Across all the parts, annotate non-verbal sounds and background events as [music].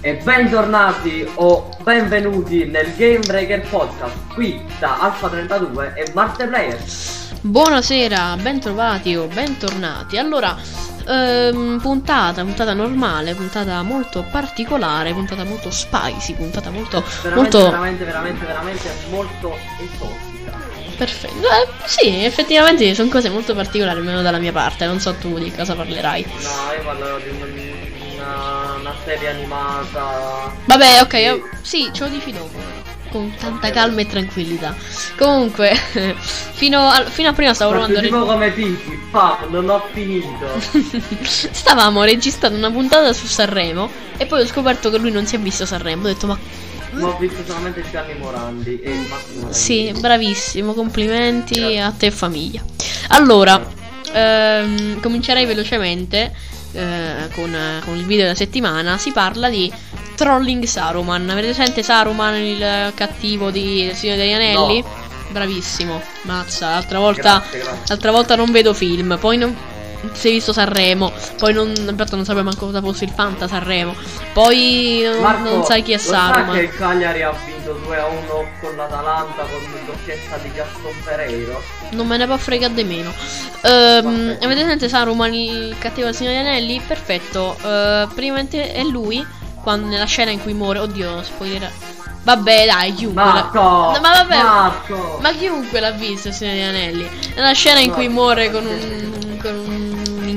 e bentornati o benvenuti nel Game Breaker Podcast qui da Alpha32 e Marte Player. Buonasera, bentrovati o bentornati. Allora, ehm, puntata, puntata normale, puntata molto particolare, puntata molto spicy, puntata molto Veramente, molto veramente, veramente, veramente molto esotica. perfetta. Eh, sì, effettivamente sono cose molto particolari, almeno dalla mia parte, non so tu di cosa parlerai. No, io parlerò di un- una, una serie animata. Vabbè, ok, io- sì, ce lo dici dopo. però, Con tanta calma e tranquillità. Comunque, [laughs] fino a, fino a prima stavo provando tipo come Pinky, fa, non ho finito. [laughs] Stavamo registrando una puntata su Sanremo e poi ho scoperto che lui non si è visto Sanremo. Ho detto, ma Ma ho visto solamente Gianni Morandi e Massimo sì, bravissimo, complimenti Grazie. a te e famiglia. Allora, ehm, comincerei velocemente eh, con, con il video della settimana. Si parla di Trolling Saruman. Avete presente Saruman, il cattivo di del Signore degli Anelli? No. Bravissimo, mazza. L'altra volta, Grazie, grazie. l'altra volta non vedo film, poi non. Si è visto Sanremo, poi non, infatti non sapevo manco cosa fosse il Fanta Sanremo, poi non, Marco, non sai chi è Saruman. che il Cagliari ha vinto 2 a 1 con l'Atalanta con doppietta di Gaston Pereiro? Non me ne può fregare di meno. Ehm, Vabbè. avete presente Saruman, il cattivo del Signore Anelli? Perfetto. Eh, praticamente è lui, quando, nella scena in cui muore. Oddio, spoiler. Vabbè, dai, chiunque. Marco! No, ma vabbè. Marco! Ma chiunque l'ha visto Signore Anelli? Nella scena in No. cui muore con un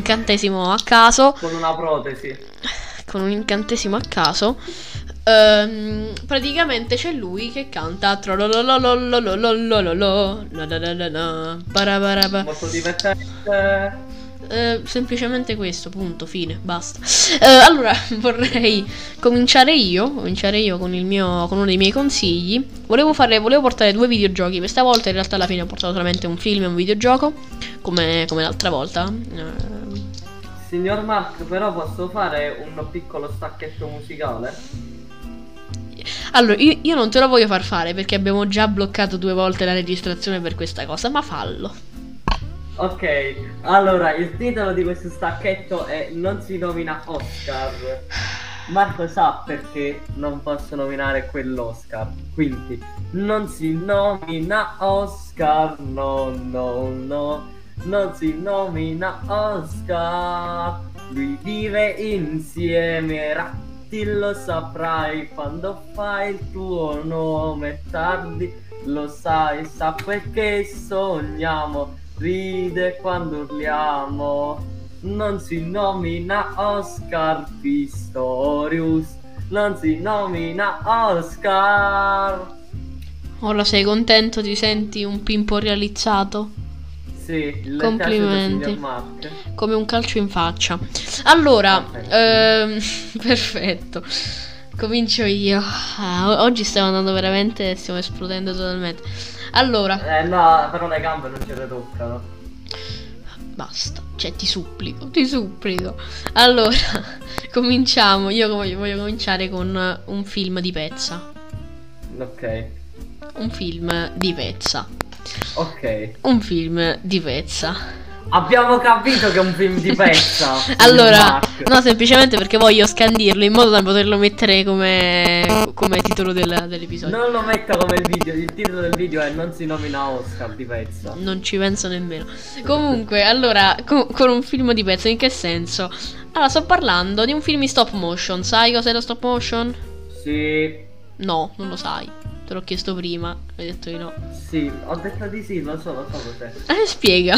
incantesimo a caso. Con una protesi. [laughs] Con un incantesimo a caso. Um, praticamente c'è lui che canta Molto divertente eh, semplicemente questo, punto, fine, basta. Eh, allora, [laughs] vorrei cominciare io, cominciare io con il mio, con uno dei miei consigli. Volevo fare, volevo portare due videogiochi, questa volta in realtà alla fine ho portato solamente un film e un videogioco, come, come l'altra volta. Eh, Signor Mark, però posso fare un piccolo stacchetto musicale? allora, io, io non te lo voglio far fare perché abbiamo già bloccato due volte la registrazione per questa cosa, ma fallo. Ok, allora il titolo di questo stacchetto è Non si nomina Oscar. Marco sa perché non posso nominare quell'Oscar. Quindi non si nomina Oscar, no, no, no. Non si nomina Oscar. Lui vive insieme, Ratti lo saprai quando fai il tuo nome tardi. Lo sai, sa perché sogniamo, ride quando urliamo. Non si nomina Oscar Pistorius, non si nomina Oscar. Ora sei contento, ti senti un pimpo realizzato? Sì, il Complimenti. Come un calcio in faccia. Allora, Perfetto. ehm, [laughs] perfetto. Comincio io. Ah, oggi stiamo andando veramente, stiamo esplodendo totalmente. Allora, Eh no, però le gambe non ce le toccano. basta. Cioè, ti supplico, ti supplico. Allora, [laughs] cominciamo. Io voglio, voglio cominciare con un film di pezza. Ok, Un film di pezza. ok. Un film di pezza. Abbiamo capito che è un film di pezza. [laughs] Allora, no, semplicemente perché voglio scandirlo in modo da poterlo mettere come, come titolo del- dell'episodio. Non lo metto come il video, il titolo del video è Non si nomina Oscar di pezza. Non ci penso nemmeno. Comunque, allora, co- con un film di pezzo, in che senso? Allora, sto parlando di un film in stop motion. Sai cos'è lo stop motion? Sì, No, non lo sai. Te l'ho chiesto prima, hai detto di no. sì, ho detto di sì, lo so, lo so cos'è. Eh, spiega.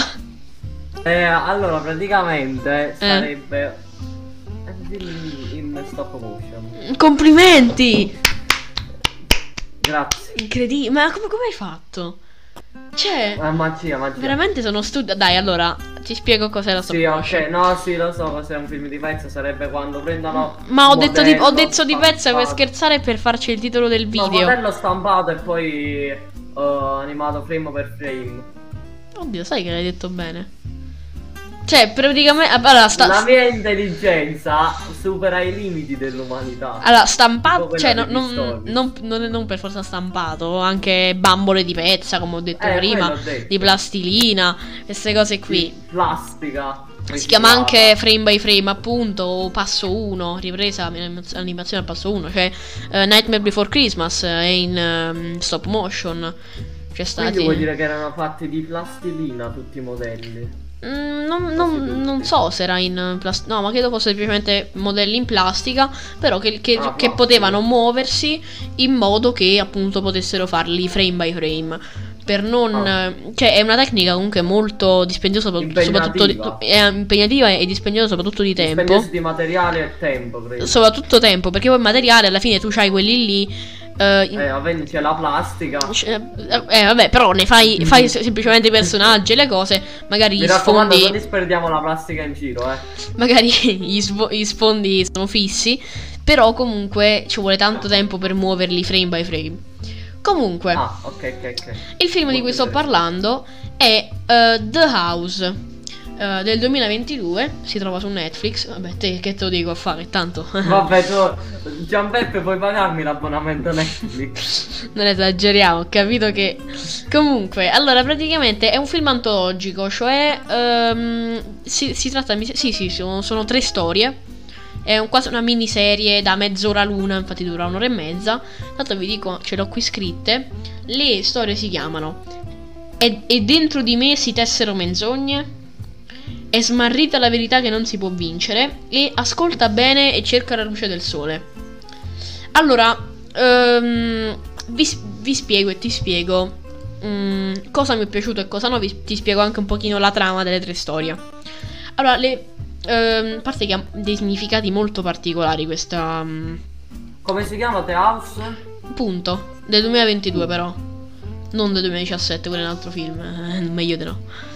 Eh, allora, praticamente sarebbe un film in stop motion. Complimenti! Grazie. Incredibile. Ma come, come hai fatto? Cioè, Ah, magia, magia. veramente sono studio. Dai, allora, ti spiego cos'è lo stop Sì, motion. ok, no, sì, lo so cos'è un film di pezza, sarebbe quando prendono Ma ho detto, di, ho detto di pezza per scherzare per farci il titolo del No, video. modello stampato e poi eh, animato frame per frame. Oddio, sai che l'hai detto bene. Cioè, praticamente. Allora, sta, La mia intelligenza supera i limiti dell'umanità. allora stampato. Cioè, non, non, non, non per forza stampato. Anche bambole di pezza, come ho detto Eh, prima. ho detto. Di plastilina. Queste cose qui. Plastica. Si chiama anche frame by frame, appunto, passo 1, ripresa animaz- animazione a passo 1, cioè eh, Nightmare Before Christmas è in ehm, stop motion. C'è stati. Quindi vuol dire che erano fatti di plastilina tutti i modelli. Mm, non, non- non so se era in plastica, no, ma credo fosse semplicemente modelli in plastica, però che, che- Ah, che potevano muoversi in modo che appunto potessero farli frame by frame. Per non. Ah. cioè, è una tecnica comunque molto dispendiosa, soprattutto, soprattutto di, è impegnativa e dispendiosa soprattutto di tempo. Spendesi di materiale e tempo, credo. Soprattutto tempo, perché poi il materiale alla fine tu c'hai quelli lì. Eh, in- Eh, vabbè, c'è la plastica. cioè, eh, vabbè, però ne fai, fai se- semplicemente i personaggi e le cose. Magari Mi gli sfondi. non disperdiamo la plastica in giro, eh. magari [laughs] gli, svo- gli sfondi sono fissi, però comunque ci vuole tanto tempo per muoverli frame by frame. Comunque, Ah, ok, ok, ok. il film di cui sto parlando è eh, The House eh, del 2022, si trova su Netflix. Vabbè, te che te lo dico a fare, tanto [laughs] Vabbè, tu, Gianbeppe, puoi pagarmi l'abbonamento Netflix? non esageriamo, ho capito che comunque, allora praticamente è un film antologico, cioè ehm, si, si tratta sì, sì, sono, sono tre storie. È un- quasi una miniserie da mezz'ora l'una, infatti dura un'ora e mezza. Tanto vi dico, ce l'ho qui scritte. Le storie si chiamano E, e dentro di me si tessero menzogne. È smarrita la verità che non si può vincere. E ascolta bene e cerca la luce del sole. Allora, ehm, vi, vi spiego e ti spiego mm, cosa mi è piaciuto e cosa no. Vi, ti spiego anche un pochino la trama delle tre storie. Allora, le, a parte che ha dei significati molto particolari questa... mm, Come si chiama The House? punto. Del 2022 però. Non del 2017, quello è un altro film. eh, meglio di no.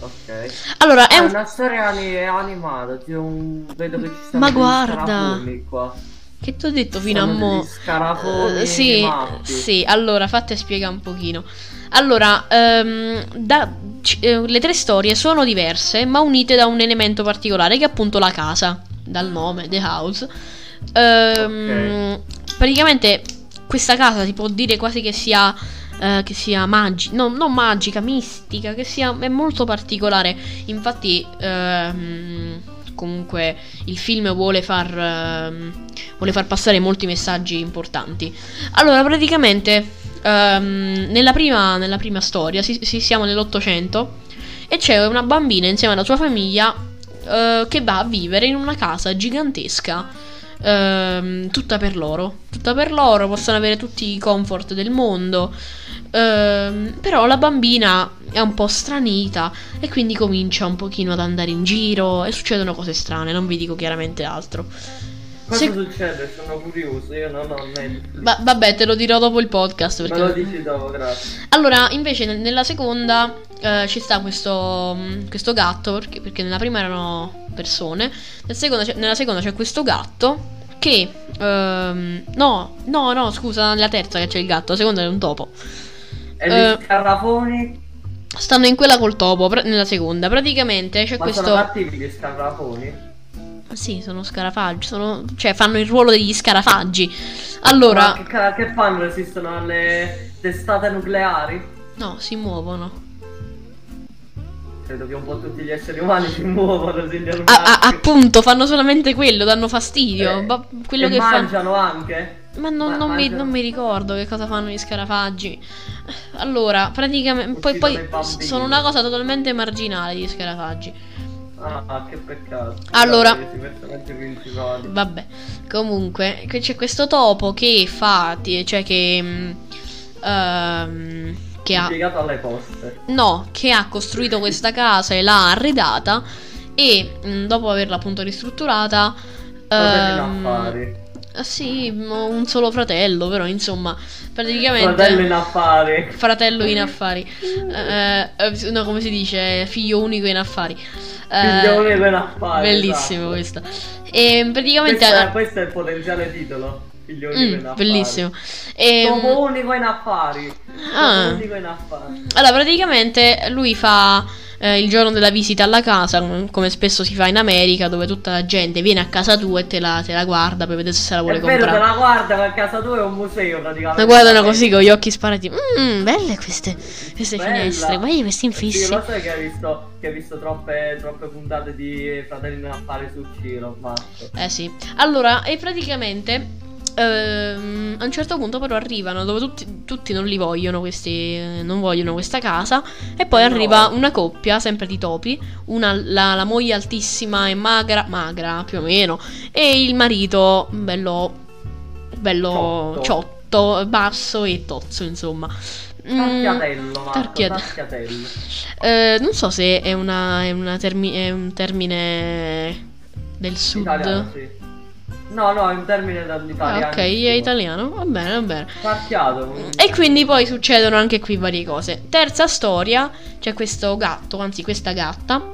Ok. Allora, è È un... una storia ani- animata, c'è un... vedo che ci stanno Ma guarda. qua. Che ti ho detto fino a Sono mo'? degli scarafoni Eh, sì, sì, allora fate spiega un pochino. Allora, ehm, da- c- eh, le tre storie sono diverse, ma unite da un elemento particolare che è appunto la casa, dal nome, The House. Ehm, Praticamente questa casa si può dire quasi che sia eh, che sia magica, no, non magica, mistica, che sia è molto particolare. Infatti, ehm, comunque, il film vuole far, ehm, vuole far passare molti messaggi importanti. Allora, praticamente, ehm, nella, prima, nella prima storia, si, si- siamo nell'Ottocento, e c'è una bambina insieme alla sua famiglia eh, che va a vivere in una casa gigantesca. Ehm, tutta per loro, tutta per loro, possono avere tutti i comfort del mondo. Ehm, però la bambina è un po' stranita e quindi comincia un pochino ad andare in giro e succedono cose strane, non vi dico chiaramente altro. Cosa Se- succede? Sono curioso, io non ho Netflix. Va- vabbè, te lo dirò dopo il podcast. Me Perché... lo dici dopo, grazie. Allora, invece, nel- nella seconda eh, ci sta questo, mm, questo gatto, perché, perché nella prima erano persone, nel seconda nella seconda c'è questo gatto che... ehm, no, no, no, scusa, nella terza che c'è il gatto, la seconda è un topo. E Eh, gli scarafoni? Stanno in quella col topo, pra- nella seconda. Praticamente c'è Ma questo... sono cattivi gli scarafoni? Sì, sono scarafaggi, sono... cioè fanno il ruolo degli scarafaggi. Allora... Ma che, ca- che fanno? Resistono alle testate nucleari? No, si muovono. Credo che un po' tutti gli esseri umani si muovono, si Ah, ah, appunto, fanno solamente quello, danno fastidio. Eh, Ma quello che mangiano anche? Ma non, Ma- non mi, non mi ricordo che cosa fanno gli scarafaggi. Allora, praticamente. Poi, poi sono una cosa totalmente marginale gli scarafaggi. Ah, che peccato. Allora-. Vabbè, comunque, c'è questo topo che fa. cioè che. ehm, che ha. Impiegato alle poste. No, che ha costruito questa casa e l'ha arredata. E mm, dopo averla appunto ristrutturata. Affari. Ah, sì, mo- un solo fratello, però insomma, praticamente. Fratello in affari. Fratello in affari. Eh, eh, no, come si dice? Figlio unico in affari. Eh, Figlio unico in affari. Bellissimo esatto. questo. E praticamente. Questo è, questo è il potenziale titolo. Figlio unico in Mm, affari. bellissimo. E, Topo unico in affari. Ah. unico in affari. allora, praticamente lui fa. Eh, il giorno della visita alla casa, com- come spesso si fa in America, dove tutta la gente viene a casa tua e te la, te la guarda per vedere se se la vuole È vero, te comprare. la guarda, ma a casa tua è un museo praticamente. La guardano così con gli occhi sparati. Mmm, belle queste, queste Bella. finestre. Guarda questi Sì, infissi. lo sai che hai visto, che hai visto troppe, troppe puntate di Fratelli nell'affare su Ciro, Marco. Eh sì. Allora, e praticamente ehm, a un certo punto però arrivano dove tutti, tutti non li vogliono questi non vogliono questa casa e poi No. arriva una coppia sempre di topi, una la, la moglie altissima e magra, magra più o meno e il marito bello bello Ciotto. ciotto, basso e tozzo, insomma. Mm, Tarchiatello, Marco, tarchiate- tarchiatello. [laughs] eh, non so se è, una, è, una termi- è un termine del sud. Italiano, sì. No, no, è un termine dall'italiano. Ah, ok, è italiano. Va bene, va bene. Tarchiato. E quindi poi succedono anche qui varie cose. Terza storia, c'è questo gatto, anzi questa gatta,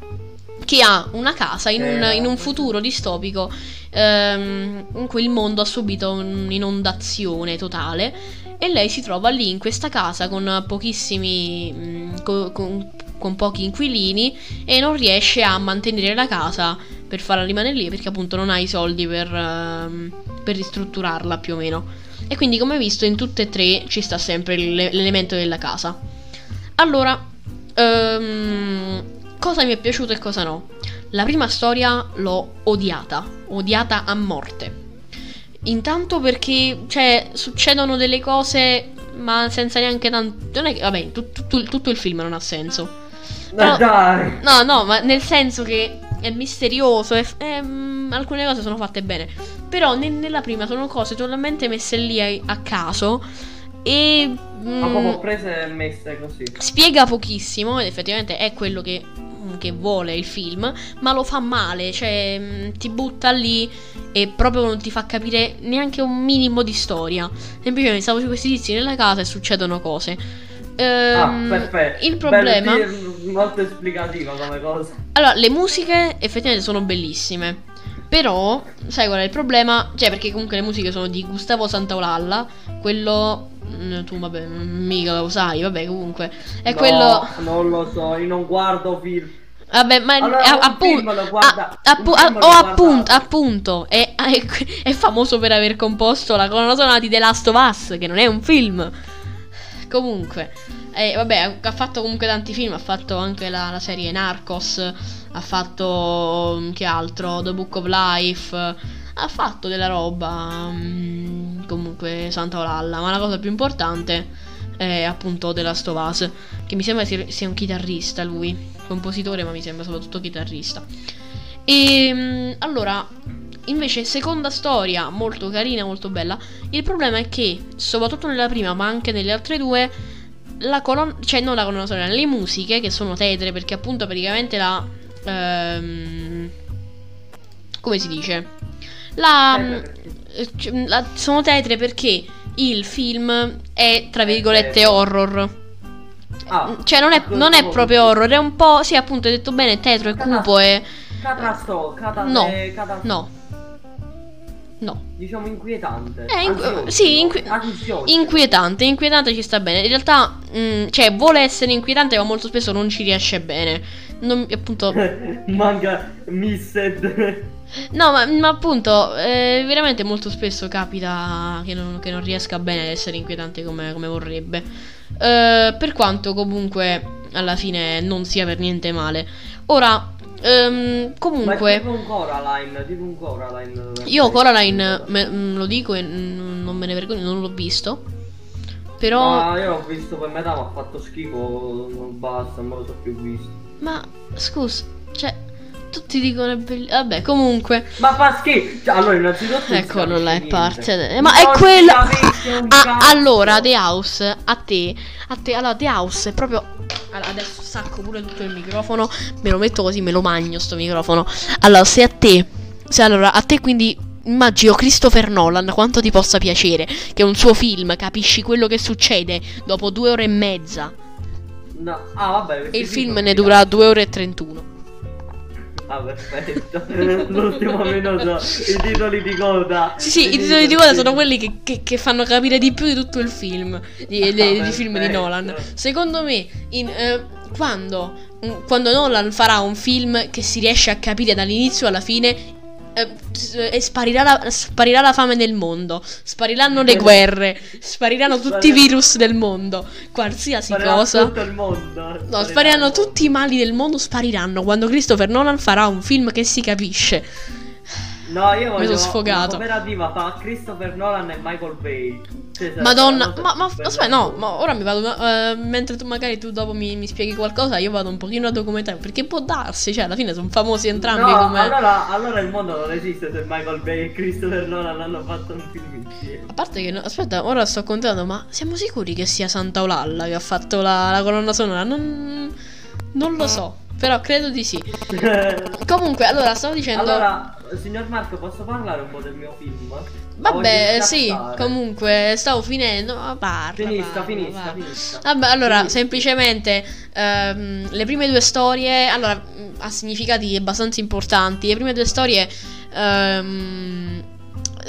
che ha una casa in un, Eh. in un futuro distopico ehm, in cui il mondo ha subito un'inondazione totale e lei si trova lì in questa casa con pochissimi, mm, co- con, con pochi inquilini e non riesce a mantenere la casa per farla rimanere lì perché appunto non ha i soldi per, ehm, per ristrutturarla più o meno. E quindi come hai visto in tutte e tre ci sta sempre l'e- l'elemento della casa. Allora, ehm, cosa mi è piaciuto e cosa no? La prima storia l'ho odiata, odiata a morte. Intanto perché, cioè, succedono delle cose, ma senza neanche tanto... Non è che, vabbè, tut- tutto, tutto il film non ha senso. Però-. No, no, ma nel senso che è misterioso, è- ehm, alcune cose sono fatte bene. Però ne- nella prima sono cose totalmente messe lì a, a caso e... Ma mm, proprio prese e messe così. spiega pochissimo ed effettivamente è quello che, che vuole il film, ma lo fa male, cioè mh, ti butta lì e proprio non ti fa capire neanche un minimo di storia. Semplicemente stavo su questi tizi nella casa e succedono cose. Ah, Ehm, perfetto. il problema... Sì, molto esplicativa come cosa. Allora, le musiche effettivamente sono bellissime. Però, sai qual è il problema? Cioè, perché comunque le musiche sono di Gustavo Santaolalla. Quello. mm, Tu, vabbè, mica lo sai, vabbè, comunque. È No, quello. Non lo so, io non guardo film. Vabbè, ma Allora, a- un appu- film lo guarda- a- appu- un a- film lo oh, appunto, appunto, è, [laughs] è, è famoso per aver composto la colonna sonora di The Last of Us, che non è un film. Comunque, eh, vabbè, ha fatto comunque tanti film, ha fatto anche la, la serie Narcos, ha fatto mm, che altro, The Book of Life, ha fatto della roba, mm, comunque Santa Olalla, ma la cosa più importante è appunto of Us, che mi sembra sia sia un chitarrista lui, compositore, ma mi sembra soprattutto chitarrista. E mm, allora, invece, seconda storia, molto carina, molto bella. Il problema è che, soprattutto nella prima, ma anche nelle altre due, la colonna, cioè non la colonna sonora, le musiche che sono tetre, perché appunto praticamente la. ehm, come si dice? La, eh, la- sono tetre perché il film è tra virgolette horror. Ah, Cioè, non è, non è proprio horror, è un po'. Sì, appunto, hai detto bene, tetro e cupo e. Catasto, cata- No, eh, no. No. Diciamo inquietante. Eh, Ansioso, sì, inqui-. Inquietante, inquietante ci sta bene. In realtà, mm, cioè, vuole essere inquietante, ma molto spesso non ci riesce bene. Non- appunto, [laughs] Manca Missed. [laughs] no, ma, ma appunto, eh, veramente molto spesso capita che non, che non riesca bene ad essere inquietante come, come vorrebbe. Eh, per quanto comunque alla fine non sia per niente male. Ora, Ma comunque. tipo un Coraline, tipo un Coraline. Io Coraline me- mm, lo dico e non me ne vergogno, non l'ho visto. Però. Ma io l'ho visto per metà, ma ha fatto schifo. Non basta, non me lo so più visto. Ma scusa, cioè, tutti dicono è bellissimo. Vabbè, comunque. Ma fa schifo. Cioè, allora, innanzitutto. Eccolo là, è parte. Ma è Non si quello. Ah, allora, The House, a te. A te, allora, The House è proprio. Allora, adesso sacco pure tutto il microfono. Me lo metto così, me lo magno sto microfono. Allora, se a te. Se allora, a te quindi. Immagino Christopher Nolan, quanto ti possa piacere che un suo film capisci quello che succede dopo due ore e mezza. No. Ah, vabbè. E il film ne dura due ore e 31. Ah, perfetto. [laughs] L'ultimo minuto. I titoli di coda. Sì, sì, i titoli di coda sono quelli che, che- che fanno capire di più di tutto il film, di, Ah, di- di film di. Nolan. Secondo me, in, eh, quando, quando Nolan farà un film che si riesce a capire dall'inizio alla fine e sparirà la, sparirà la fame nel mondo, spariranno le guerre, spariranno tutti i virus del mondo, qualsiasi Sparirà cosa. tutto il mondo. No, spariranno tutti i mali del mondo, spariranno quando Christopher Nolan farà un film che si capisce. No, io voglio sono sfogato. cooperativa tra Christopher Nolan e Michael Bay. Cioè, Madonna, ma, ma aspetta, no, ma ora mi vado. eh, mentre tu magari tu dopo mi, mi spieghi qualcosa, io vado un pochino a documentare. Perché può darsi, cioè, alla fine sono famosi entrambi No, come. allora, allora il mondo non esiste se Michael Bay e Christopher Nolan hanno fatto un film insieme. A parte che, no- aspetta, ora sto contando, ma siamo sicuri che sia Santa Olalla che ha fatto la, la colonna sonora? Non, non lo so, però credo di sì. Comunque, allora, stavo dicendo. allora, signor Marco, posso parlare un po' del mio film? Vabbè, sì, comunque stavo finendo. Ma parla, Finisca, parla, finisca, parla. finisca. Vabbè, allora, Finisca. semplicemente ehm, le prime due storie, allora, mh, ha significati abbastanza importanti. Le prime due storie ehm,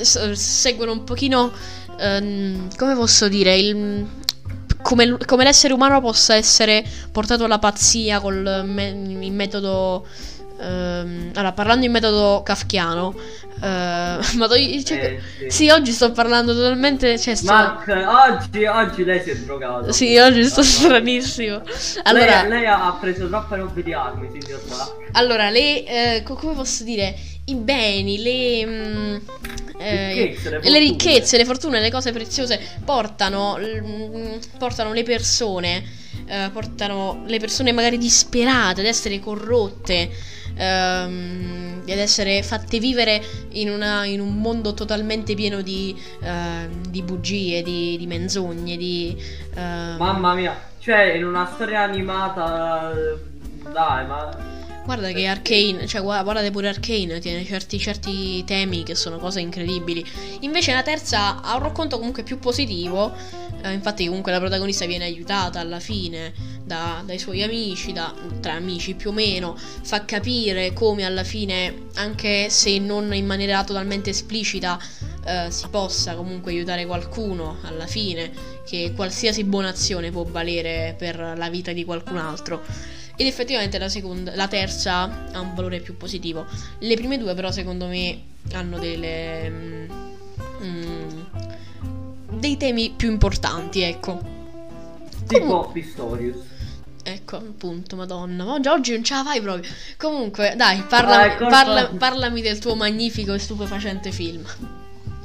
seguono un pochino, ehm, come posso dire, il, come, come l'essere umano possa essere portato alla pazzia col me- il metodo... ehm, allora, parlando in metodo kafkiano, eh, [laughs] ma do- cioè, Eh, sì. sì, oggi sto parlando totalmente. Cioè, sto, Mark, oggi, oggi lei si è drogato. sì, oggi sto Allora, stranissimo. Allora, lei, lei ha preso troppe robe di armi, signor Mark. allora le. eh, co- come posso dire? I beni, le. mm, eh, Ricchezze, le le ricchezze, le fortune, le cose preziose portano, mm, portano le persone. eh, portano le persone magari disperate ad essere corrotte. ehm, ed essere fatte vivere in, una- in un mondo totalmente pieno di, ehm, di bugie, di, di menzogne, di. ehm, Mamma mia, cioè in una storia animata, eh, dai, ma... Guarda che Arcane, cioè gua- guardate pure Arcane, tiene certi, certi temi che sono cose incredibili. Invece la terza ha un racconto comunque più positivo, eh, infatti comunque la protagonista viene aiutata alla fine da- dai suoi amici, da, tra amici più o meno, fa capire come alla fine, anche se non in maniera totalmente esplicita, eh, si possa comunque aiutare qualcuno alla fine, che qualsiasi buona azione può valere per la vita di qualcun altro. Ed effettivamente la, seconda, la terza ha un valore più positivo. Le prime due, però, secondo me, hanno delle. mm, mm, dei temi più importanti, ecco. Tipo Pistorius. Ecco, appunto, madonna. Ma Oggi, oggi non ce la fai proprio. Comunque, dai, parla- Ah, parla- parlami del tuo magnifico e stupefacente film.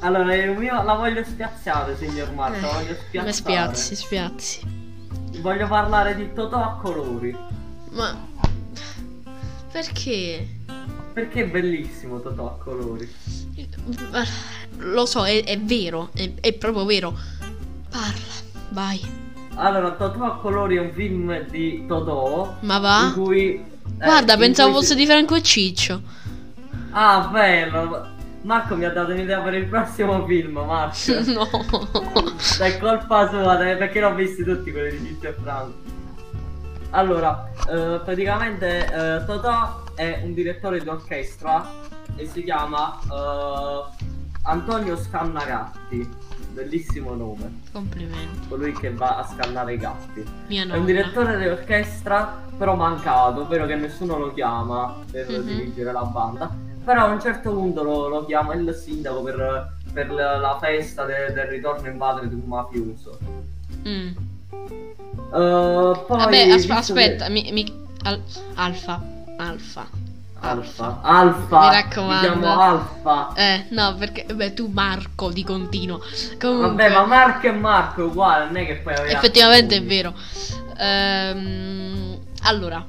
Allora, mio la voglio spiazzare, signor Marco, la voglio Eh, spiazzare. spiazzi, spiazzi. Voglio parlare di Totò a colori. Ma. Perché? Perché è bellissimo Totò a colori. Lo so, è, è vero, è, è proprio vero. Parla, vai. Allora, Totò a colori è un film di Totò Ma va? in cui... eh, Guarda, in pensavo cui fosse di Franco e Ciccio. Ah, bello. Marco mi ha dato un'idea per il prossimo film, Marco. [laughs] no. È colpa sua, perché l'ho visti tutti quelli di Ciccio e Franco. Allora, eh, praticamente eh, Totò è un direttore d'orchestra e si chiama eh, Antonio Scannagatti. Bellissimo nome, Complimenti. colui che va a scannare i gatti. Mia È nonna. un direttore di orchestra, però mancato, ovvero che nessuno lo chiama per Mhm. dirigere la banda. Però a un certo punto lo, lo chiama il sindaco per, per la, la festa de- del ritorno in patria di un mafioso. Mm. Eh, poi, Vabbè, as- visto aspetta, che- mi, mi- al- Alfa. Alfa. Alfa, Alfa, Mi raccomando. Alfa. Eh, no, perché beh, tu Marco di continuo. Comunque, Vabbè, ma Marco e Marco è uguale, non è che poi effettivamente è vero. Ehm, allora,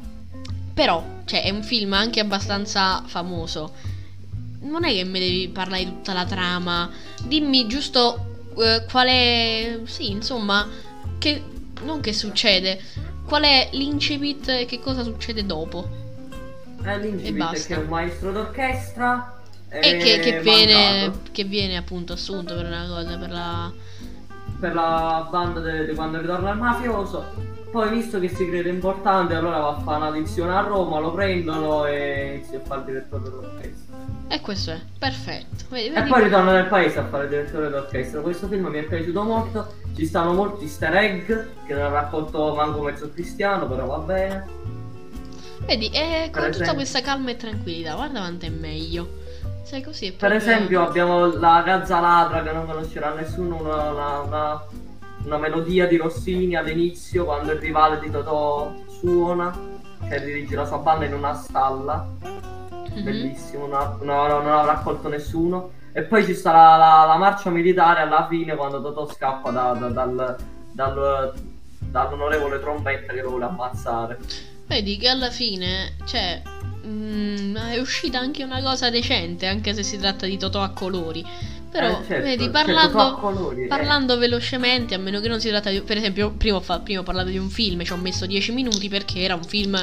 però, cioè, è un film anche abbastanza famoso. Non è che mi devi parlare di tutta la trama. Dimmi giusto eh, qual è. Sì, insomma, che. Non che succede. Qual è l'incipit e che cosa succede dopo? È E l'incipit basta. che è un maestro d'orchestra. E che, che viene, che viene appunto assunto per una cosa, per la... per la banda di quando ritorna il mafioso. Poi visto che si crede importante, allora va a fare una lezione a Roma, lo prendono e inizia a fare il direttore dell'orchestra. E questo è, perfetto. Vedi, E vedi? poi ritorno nel paese a fare il direttore d'orchestra. Questo film mi è piaciuto molto. Ci stanno molti easter egg che non ha raccolto manco mezzo cristiano, però va bene. Vedi, e Per con tutta esempio- questa calma e tranquillità, guarda quanto è meglio. Sai così è Per proprio- esempio abbiamo la Gazza Ladra che non conoscerà nessuno, una, una- una- una melodia di Rossini all'inizio quando il rivale di Totò suona, che dirige la sua banda in una stalla. Mhm. bellissimo, non, non non avrà accolto nessuno. E poi ci sta la, la- marcia militare alla fine quando Totò scappa da- da- dal, dal- dall'onorevole Trombetta che lo vuole ammazzare. Vedi che alla fine, cioè, mm, è uscita anche una cosa decente, anche se si tratta di Totò a colori. Però, Eh, certo, vedi, cioè, parlando, eh. parlando velocemente, a meno che non si tratta di... Per esempio, prima ho, fa- prima ho parlato di un film, ci ho messo 10 minuti perché era un film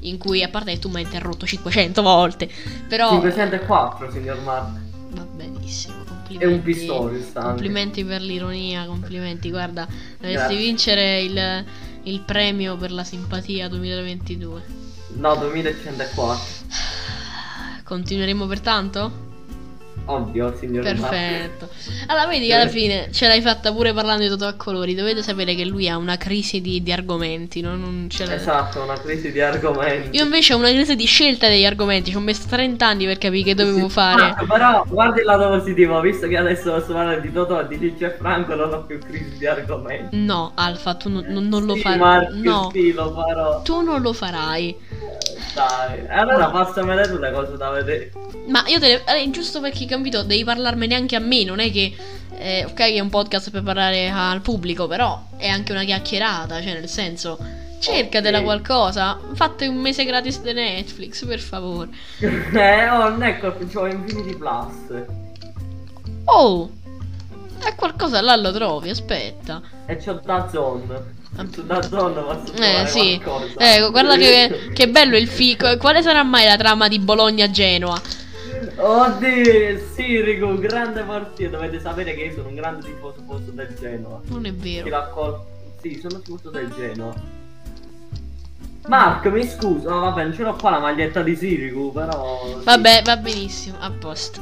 in cui, a parte che tu mi hai interrotto 500 volte, però... 504, signor Marco. Va benissimo, complimenti. È un pistone. Complimenti per l'ironia, complimenti. Guarda, dovresti vincere il, il premio per la simpatia 2022. No, 2104. Continueremo pertanto? Ovvio, signor Marco. Perfetto. Allora, vedi che alla fine ce l'hai fatta pure parlando di Totò a colori. Dovete sapere che lui ha una crisi di, di argomenti, no? non ce l'ha. Esatto, una crisi di argomenti. Io invece ho una crisi di scelta degli argomenti. Ci ho messo 30 anni per capire che dovevo Sì, fare. Marco, però guardi il lato positivo, visto che adesso posso parlare di Totò, di Ciccio e Franco, non ho più crisi di argomenti. No, Alfa, tu non, non- non lo Sì, farai. Marco, No, sì, lo farò. tu non lo farai. Dai, e allora passamele tu le cose da vedere. Ma io te le... eh, giusto perché capito, devi parlarmene anche a me, non è che... eh, ok che è un podcast per parlare al pubblico, però è anche una chiacchierata, cioè nel senso... Cercatela Ok. qualcosa, fate un mese gratis di Netflix, per favore. [laughs] eh, oh, non è colpa, c'ho Infinity Plus. Oh! È qualcosa là lo trovi, aspetta. E c'ho da Zone. Da Zone posso Eh sì. qualcosa. Eh, guarda che, [laughs] che bello il fico. Quale sarà mai la trama di Bologna-Genoa? Oddio, Sirigu, grande partita. Dovete sapere che io sono un grande tifoso tifoso del Genoa. Non è vero. Sì, sono tifoso del Genoa. Marco, mi scusa, no, vabbè, non ce l'ho qua la maglietta di Sirigu, però. sì. Vabbè, va benissimo, a posto.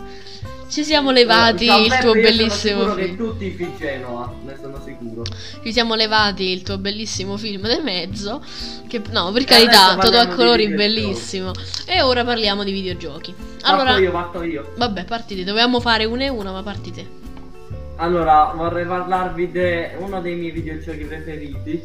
Ci siamo levati Gianberto, il tuo bellissimo Sono sicuro che film. tu tifi Genoa, ne sono sicuro. Ci siamo levati il tuo bellissimo film de mezzo. Che no, per E carità, Totò a colori bellissimo. E ora parliamo di videogiochi. Allora, Allora, parto io, parto io. vabbè, parti te. Dovevamo fare una e una, ma parti te. Allora, vorrei parlarvi di uno dei miei videogiochi preferiti.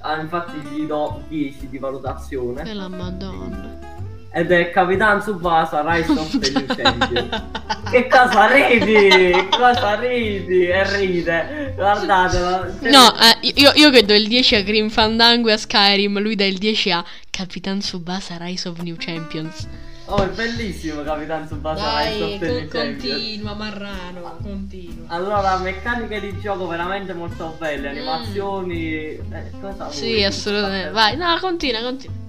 Ah, infatti gli do 10 di valutazione. E la madonna. Ed è Capitan Tsubasa Rise of the New Champion. [laughs] Che cosa ridi? Cosa ridi? E ride. Guardatelo. Cioè, No, eh, io, io che do il 10 a Grim Fandango e a Skyrim, lui dà il 10 a Capitan Tsubasa Rise of New Champions. Oh, è bellissimo Capitan Tsubasa Rise of the New Champion. Marrano, continua. Allora, meccaniche di gioco veramente molto belle, animazioni... Eh, cosa Mm. Sì, vuoi? assolutamente. Vai, no, continua, continua.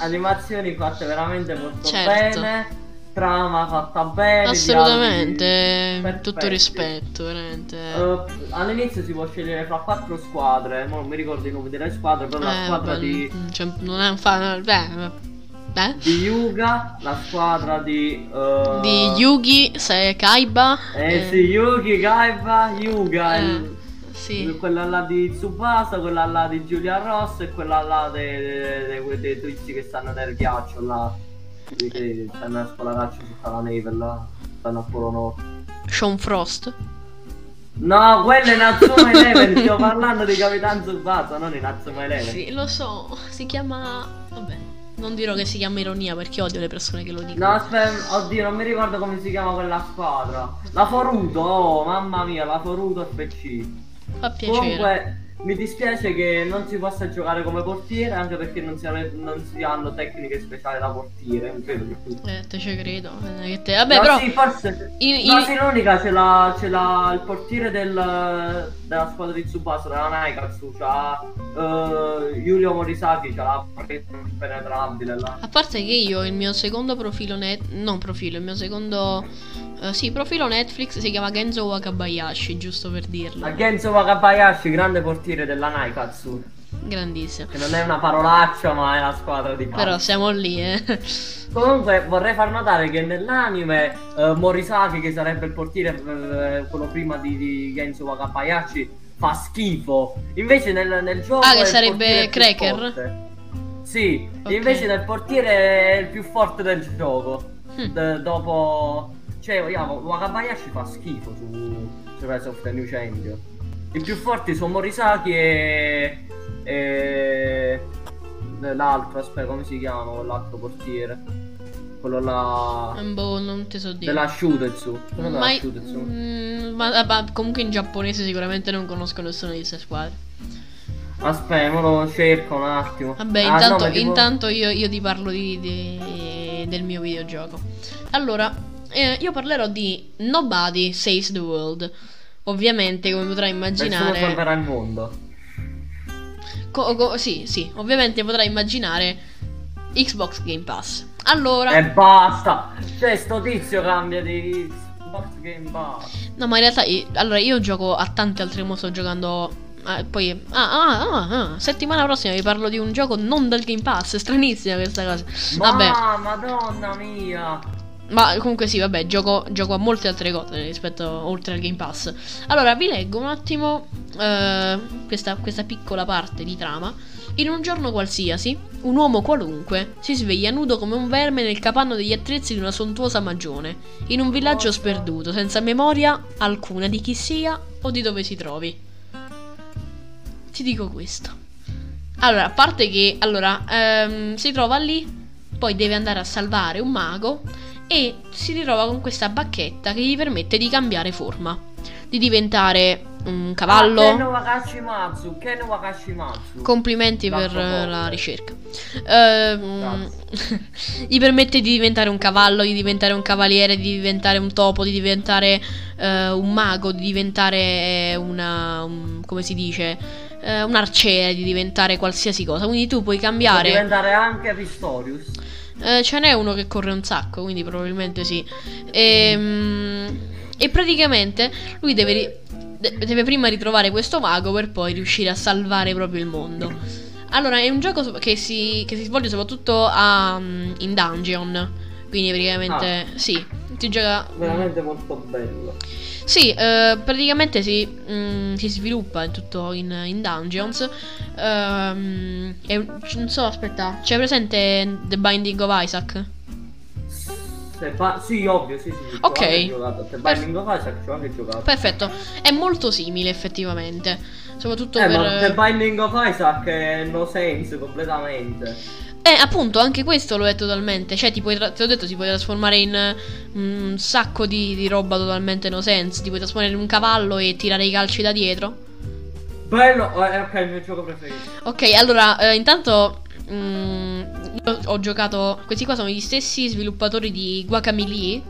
Animazioni fatte veramente molto Certo. bene, trama fatta bene. Assolutamente, tutto rispetto, veramente. Eh, all'inizio si può scegliere fra quattro squadre, non mi ricordo i nomi delle squadre, però la Eh, squadra vabbè, di, cioè, non è un fan. Beh, eh? di Yuga, la squadra di... eh, Di Yugi, se Kaiba. Eh sì, Yugi, Kaiba, Yuga, Eh, il- sì. quella là di Tsubasa, quella là di Giulia Ross e quella là dei, dei, dei, twisti che stanno nel ghiaccio là, che- stanno a scolacaccio tutta la neve là, stanno a Polo Nord. Sean Frost. No, quello è Natsume Eleven, stiamo parlando di Capitan Tsubasa, non di Natsume Eleven. Sì, lo so. Si chiama. Vabbè. Non dirò che si chiama ironia perché odio le persone che lo dicono. No, aspetta, oddio, non mi ricordo come si chiama quella squadra. La Foruto, oh, mamma mia, la Foruto FC. Fa piacere. Comunque, mi dispiace che non si possa giocare come portiere, anche perché non si, ave- non si hanno tecniche speciali da portiere. Eh, te ci credo. Eh, te- Vabbè, no, però. sì, forse. i- no, i- sì, l'unica c'è, la, c'è la, il portiere del, della squadra di Tsubasa, della Naikatsu. C'ha eh, Yurio Morisaki, c'ha la impenetrabile là. A parte che io il mio secondo profilo net non profilo, il mio secondo eh, sì, profilo Netflix si chiama Genzo Wakabayashi, giusto per dirlo. Genzo Wakabayashi, grande portiere della Naikatsu. grandissimo. Che non è una parolaccia, ma è la squadra di calcio. Però siamo lì, eh. Comunque vorrei far notare che nell'anime eh, Morisaki, che sarebbe il portiere eh, quello prima di, di Genzo Wakabayashi, fa schifo. Invece nel, nel gioco Ah, che sarebbe Cracker? Sì, Ok. invece nel portiere è il più forte del gioco. Hm. D- dopo cioè vogliamo Wakabayashi fa schifo su, su Rise of the New Champion. I più forti sono Morisaki e, e l'altro, aspetta, come si chiama l'altro portiere? Quello là Boh, non ti so dire. della Shutetsu. Quello della Ma, Shutetsu. mm, ma- ma comunque in giapponese sicuramente non conosco nessuna di queste squadre. Aspetta, me lo cerco un attimo. Vabbè, Ah, no, intanto, ma tipo- intanto io, io ti parlo di, di- del mio videogioco. Allora, eh, io parlerò di Nobody Saves the World. Ovviamente, come potrai Nessuno immaginare. salverà il mondo. co- co- sì, sì, ovviamente potrai immaginare Xbox Game Pass. Allora, E basta! Cioè, sto tizio cambia di Xbox Game Pass. no, ma in realtà, io- allora io gioco a tante altre cose. Sto giocando. ah, poi, ah, ah, ah, ah, settimana prossima vi parlo di un gioco non del Game Pass. È stranissima questa cosa. Ma Vabbè. madonna mia! Ma comunque sì, vabbè, gioco, gioco a molte altre cose rispetto oltre al Game Pass. Allora, vi leggo un attimo eh, questa, questa piccola parte di trama. In un giorno qualsiasi, un uomo qualunque si sveglia nudo come un verme nel capanno degli attrezzi di una sontuosa magione, in un villaggio sperduto, senza memoria alcuna di chi sia o di dove si trovi. Ti dico questo. Allora, a parte che allora, ehm, si trova lì, poi deve andare a salvare un mago e si ritrova con questa bacchetta che gli permette di cambiare forma, di diventare un Ah, cavallo. Wakashimatsu. Complimenti per eh, la ricerca. Ehm, [laughs] gli permette di diventare un cavallo, di diventare un cavaliere, di diventare un topo, di diventare eh, un mago, di diventare una. un- come si dice? Eh, un arciere, di diventare qualsiasi cosa. Quindi tu puoi cambiare. diventare anche Pistorius. Eh, ce n'è uno che corre un sacco, quindi probabilmente sì. Ehm, E, praticamente lui deve, ri- deve prima ritrovare questo mago per poi riuscire a salvare proprio il mondo. Allora, è un gioco che si, che si svolge soprattutto a, mm, in dungeon. Quindi praticamente sì, si gioca. Veramente molto bello. Sì, eh, praticamente si, mm, si sviluppa in tutto in, in dungeons. Ehm, e non so, aspetta, c'è presente The Binding of Isaac? Fa- Sì, ovvio, sì, sì. Ok. Per- Binding of Isaac ci ho anche giocato. Perfetto, è molto simile effettivamente. Soprattutto Eh, per. ma The Binding of Isaac è no sense completamente. Eh, appunto, anche questo lo è totalmente. Cioè, ti puoi tra- te l'ho detto, si può trasformare in eh, un sacco di, di roba totalmente no sense. Ti puoi trasformare in un cavallo e tirare i calci da dietro. Bello, eh, ok, il mio gioco preferito. Ok, allora, eh, intanto. mm, io ho giocato. Questi qua sono gli stessi sviluppatori di Guacamelee.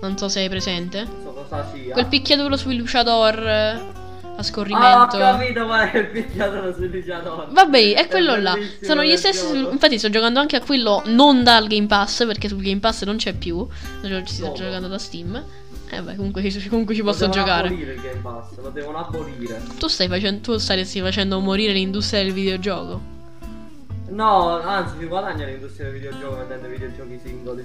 Non so se hai presente. Non so cosa sia. Quel picchiaduro sui luciador a Ah, ho scorrimento. capito qual è il picchiatore sul luciatore. Vabbè, è quello là. bellissimo Sono gli stessi. Infatti, sto giocando anche a quello non dal Game Pass. Perché sul Game Pass non c'è più. Ci sto Dove? giocando da Steam. Eh, beh, comunque, comunque ci posso lo devono giocare. abolire il Game Pass, lo devono abolire. Tu stai facendo. Tu staresti facendo morire l'industria del videogioco. No, anzi, si guadagna l'industria del videogioco vendendo videogiochi singoli.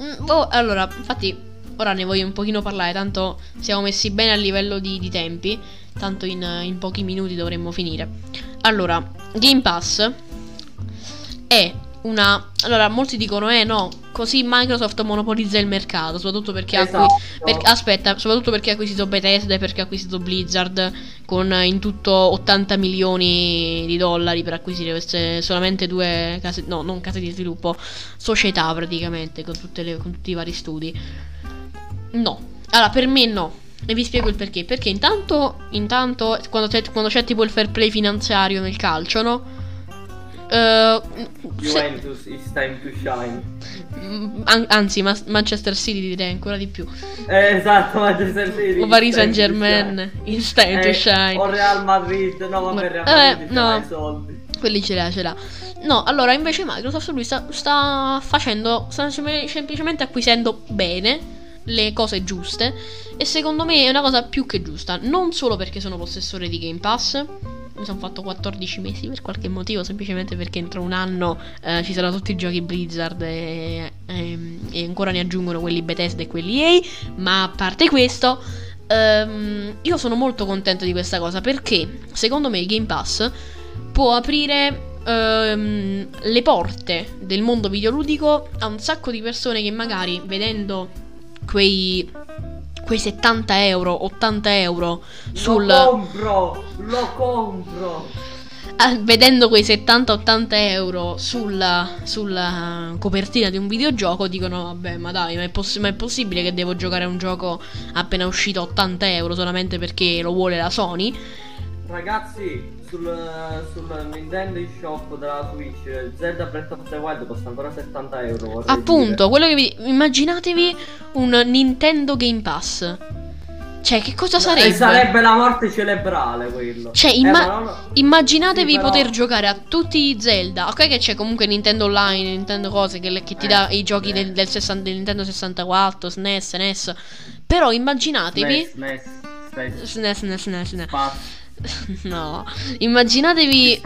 Mm, boh, allora, infatti, ora ne voglio un pochino parlare. Tanto siamo messi bene a livello di, di tempi. Tanto in, in pochi minuti dovremmo finire. Allora, Game Pass è una. Allora, molti dicono, eh no, così Microsoft monopolizza il mercato. Soprattutto perché ha acqui- Esatto. per- aspetta, soprattutto perché ha acquisito Bethesda e perché ha acquisito Blizzard con in tutto 80 milioni di dollari per acquisire queste solamente due case, no, non case di sviluppo, società praticamente con, tutte le- con tutti i vari studi. No, allora per me no. E vi spiego il perché. Perché intanto, intanto quando, c'è, quando c'è tipo il fair play finanziario nel calcio, no? Eh, se- Juventus, it's time to shine. Mm, an- anzi, Ma- Manchester City direi ancora di più. Eh, esatto, Manchester City. O Paris Saint Germain, it's time to Eh, shine. O Real Madrid, no, vabbè, Real Eh, Madrid no. no. i soldi. Quelli ce l'ha, ce l'ha. No, allora invece Microsoft lui sta, sta facendo, sta sem- semplicemente acquisendo bene le cose giuste e secondo me è una cosa più che giusta, non solo perché sono possessore di Game Pass, mi sono fatto 14 mesi per qualche motivo, semplicemente perché entro un anno eh, ci saranno tutti i giochi Blizzard e, e, e, ancora ne aggiungono quelli Bethesda e quelli EA, ma a parte questo, ehm, io sono molto contento di questa cosa perché secondo me il Game Pass può aprire ehm, le porte del mondo videoludico a un sacco di persone che magari vedendo quei quei 70 euro, 80 euro sul... Lo compro, lo compro. Ah, vedendo quei 70-80 euro sulla, sulla, copertina di un videogioco dicono vabbè ma dai ma è, poss- ma è, possibile che devo giocare a un gioco appena uscito a 80 euro solamente perché lo vuole la Sony Ragazzi, sul, sul Nintendo Shop della Switch, Zelda Breath of the Wild costa ancora 70 euro. Appunto, dire. quello che vi. Immaginatevi un Nintendo Game Pass. Cioè, che cosa sarebbe? Eh, sarebbe la morte cerebrale quello. Cioè, imma- eh, non... immaginatevi sì, però... poter giocare a tutti i Zelda. Ok, che c'è comunque Nintendo Online, Nintendo cose che, che ti eh, dà i giochi eh. del, del, 60, del, Nintendo 64, SNES, NES. Però immaginatevi. SNES, SNES, SNES, SNES, SNES. SNES. [laughs] no, immaginatevi.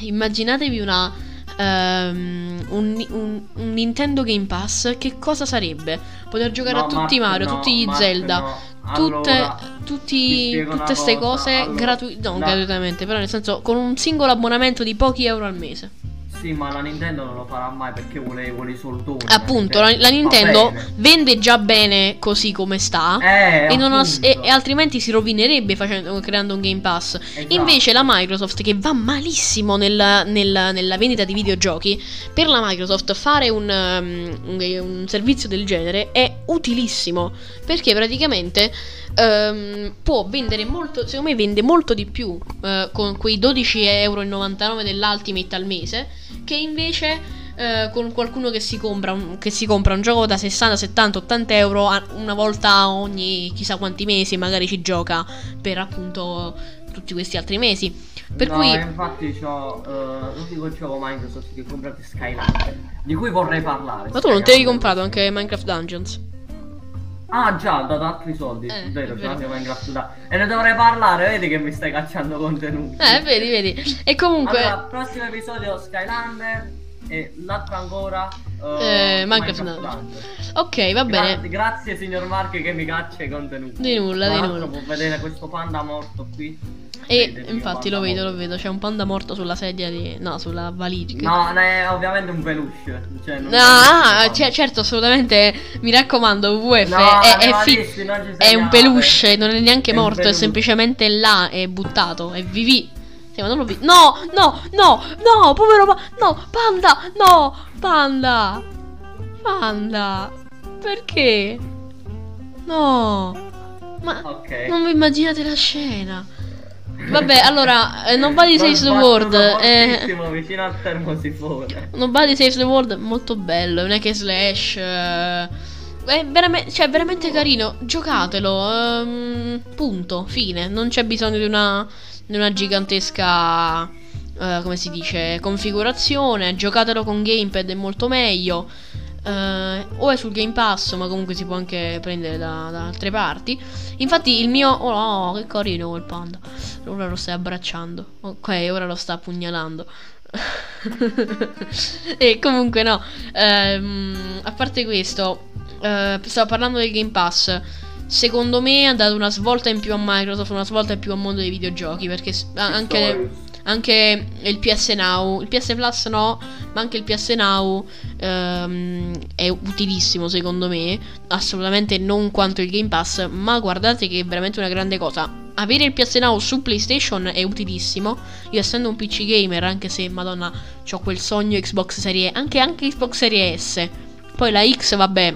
Immaginatevi una. Um, un, un, un, Nintendo Game Pass. Che cosa sarebbe? Poter giocare no, a tutti i Mario, no, tutti gli Zelda. No. Tutte, allora, tutti, tutte queste cose allora, gratu- no, gratuitamente, però nel senso con un singolo abbonamento di pochi euro al mese. Sì, ma la Nintendo non lo farà mai perché vuole, vuole i soldoni. Appunto, la, la Nintendo vende già bene così come sta. Eh, e, ha, e, e, altrimenti si rovinerebbe facendo, creando un Game Pass. Esatto. Invece la Microsoft, che va malissimo nella, nella, nella, vendita di videogiochi, per la Microsoft fare un, um, un, un servizio del genere è utilissimo. Perché praticamente um, può vendere molto, secondo me vende molto di più uh, con quei 12,99€ dell'Ultimate al mese che invece uh, con qualcuno che si, compra un, che si compra un gioco da 60, 70, 80 euro una volta ogni chissà quanti mesi magari ci gioca per appunto tutti questi altri mesi. Per no, cui... infatti ho uh, l'unico gioco Microsoft che ho comprato Skyline, di cui vorrei parlare. Ma tu non ti hai comprato anche Minecraft Dungeons? Ah già, ho dato altri soldi, eh, vero, vero. Minecraft da... E ne dovrei parlare, vedi che mi stai cacciando contenuti. Eh, vedi, vedi. E comunque... Allora, prossimo episodio Skylander e l'altro ancora uh, eh, Minecraft, Minecraft Ok, va bene. Gra grazie signor Mark che mi caccia i contenuti. Di nulla, Tra di nulla. può vedere questo panda morto qui. E infatti lo vedo, lo vedo, c'è un panda morto sulla sedia di... No, sulla valigia. No, è ovviamente un peluche. Cioè, no, ah, cioè, certo, assolutamente. Mi raccomando, WWF no, è, è, fi- è un peluche, non è neanche è morto, è semplicemente là, è buttato, è vivi. Sì, ma non lo vi- No, no, no, no, povero pa- No, panda, no, panda. Panda. Perché? No. Ma okay. non vi immaginate la scena. Vabbè, allora, eh, Nobody Saves the World. Eh, vicino al termosifone. Nobody Saves the World, molto bello. Non è che slash. Eh, è veramente, cioè, veramente carino. Giocatelo. Um, punto. Fine. Non c'è bisogno di una, di una gigantesca. Uh, come si dice? Configurazione. Giocatelo con gamepad, è molto meglio. Uh, o è sul Game Pass, ma comunque si può anche prendere da, da altre parti. Infatti, il mio. Oh, no, che carino quel panda. Ora lo stai abbracciando. Ok, ora lo sta pugnalando. [laughs] e comunque, no. Um, a parte questo, uh, stavo parlando del Game Pass. Secondo me ha dato una svolta in più a Microsoft, una svolta in più al mondo dei videogiochi. Perché anche anche il PS Now, il PS Plus no, ma anche il PS Now ehm, è utilissimo secondo me, assolutamente non quanto il Game Pass, ma guardate che è veramente una grande cosa. Avere il PS Now su PlayStation è utilissimo. Io essendo un PC gamer, anche se madonna, ho quel sogno Xbox Serie, anche, anche Xbox Serie S. Poi la X, vabbè,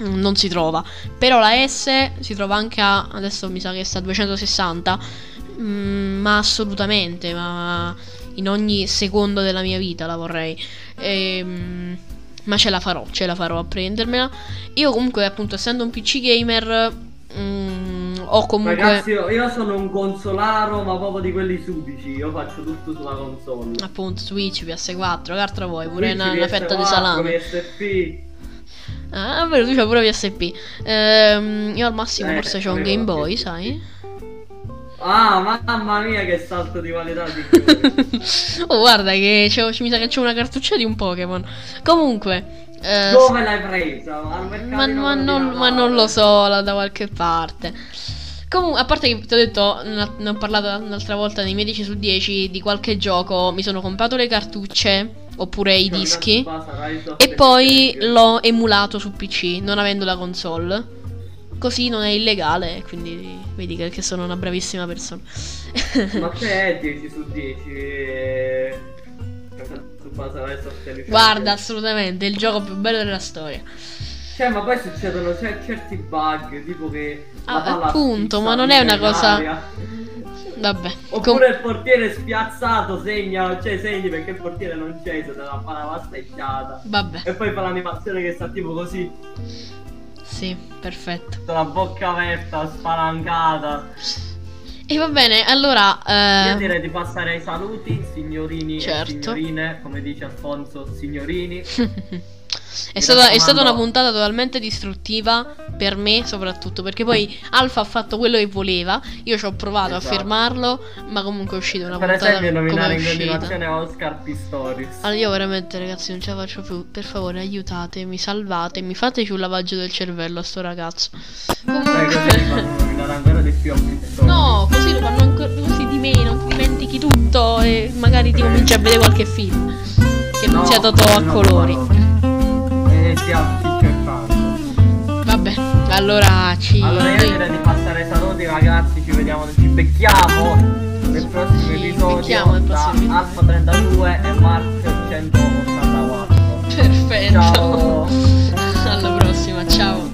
non si trova. Però la S si trova anche a. Adesso mi sa che sta a 260. Mm, ma assolutamente, ma in ogni secondo della mia vita la vorrei. Ehm, ma ce la farò, ce la farò a prendermela. Io comunque, appunto, essendo un PC gamer, mm, ho comunque... Ragazzi, io, io, sono un consolaro, ma proprio di quelli sudici. Io faccio tutto sulla console. Appunto, Switch, PS4, che altro vuoi? Pure Switch, una, una fetta di salame. PSP. Ah, vero, tu c'hai pure PSP. Ehm, io al massimo eh, forse c'ho un Game Boy, sai? Ah, mamma mia, che salto di qualità signori. [laughs] oh, guarda che mi sa che c'è una cartuccia di un Pokémon. Comunque, eh, Dove l'hai presa? Ma, ma di non, ma non lo so, là da qualche parte. Comunque, a parte che ti ho detto, ne ho parlato un'altra volta nei miei 10 su 10 di qualche gioco, mi sono comprato le cartucce oppure i Cioè, dischi e poi l'ho emulato su PC, non avendo la console. Così non è illegale, quindi vedi che, che sono una bravissima persona. Ma [laughs] che è 10 su 10? eh, Su base Dead. Guarda, assolutamente, è il gioco più bello della storia. Cioè, ma poi succedono cer- certi bug, tipo che la Ah, palla appunto, ma non è una cosa-. [laughs] Vabbè. com- Oppure il portiere spiazzato segna, cioè segni perché il portiere non c'è, se la palla va steggiata. Vabbè, E poi fa l'animazione che sta tipo così, sì, perfetto. la bocca aperta, spalancata. E va bene, allora... Io eh, direi di passare ai saluti, signorini Certo. e signorine, come dice Alfonso, signorini. [laughs] È stata, è stata una puntata totalmente distruttiva per me soprattutto perché poi Alfa ha fatto quello che voleva, io ci ho provato Esatto. a fermarlo, ma comunque è uscita una per puntata esempio come è nominare in uscita. continuazione Oscar Pistorius. Allora io veramente ragazzi non ce la faccio più, per favore aiutatemi, salvatemi, fateci un lavaggio del cervello a sto ragazzo. Comunque... No, così lo fanno ancora così di meno, ti dimentichi tutto e magari ti cominci a vedere qualche film che non No, sia Totò a no, colori. no. E sia ficco Vabbè, allora ci. Allora io direi di passare ai saluti, ragazzi. Ci vediamo, ci becchiamo nel prossimo ci episodio. Nel prossimo Alfa 32 e Mark 184. Perfetto. Ciao. [laughs] Alla prossima, ciao.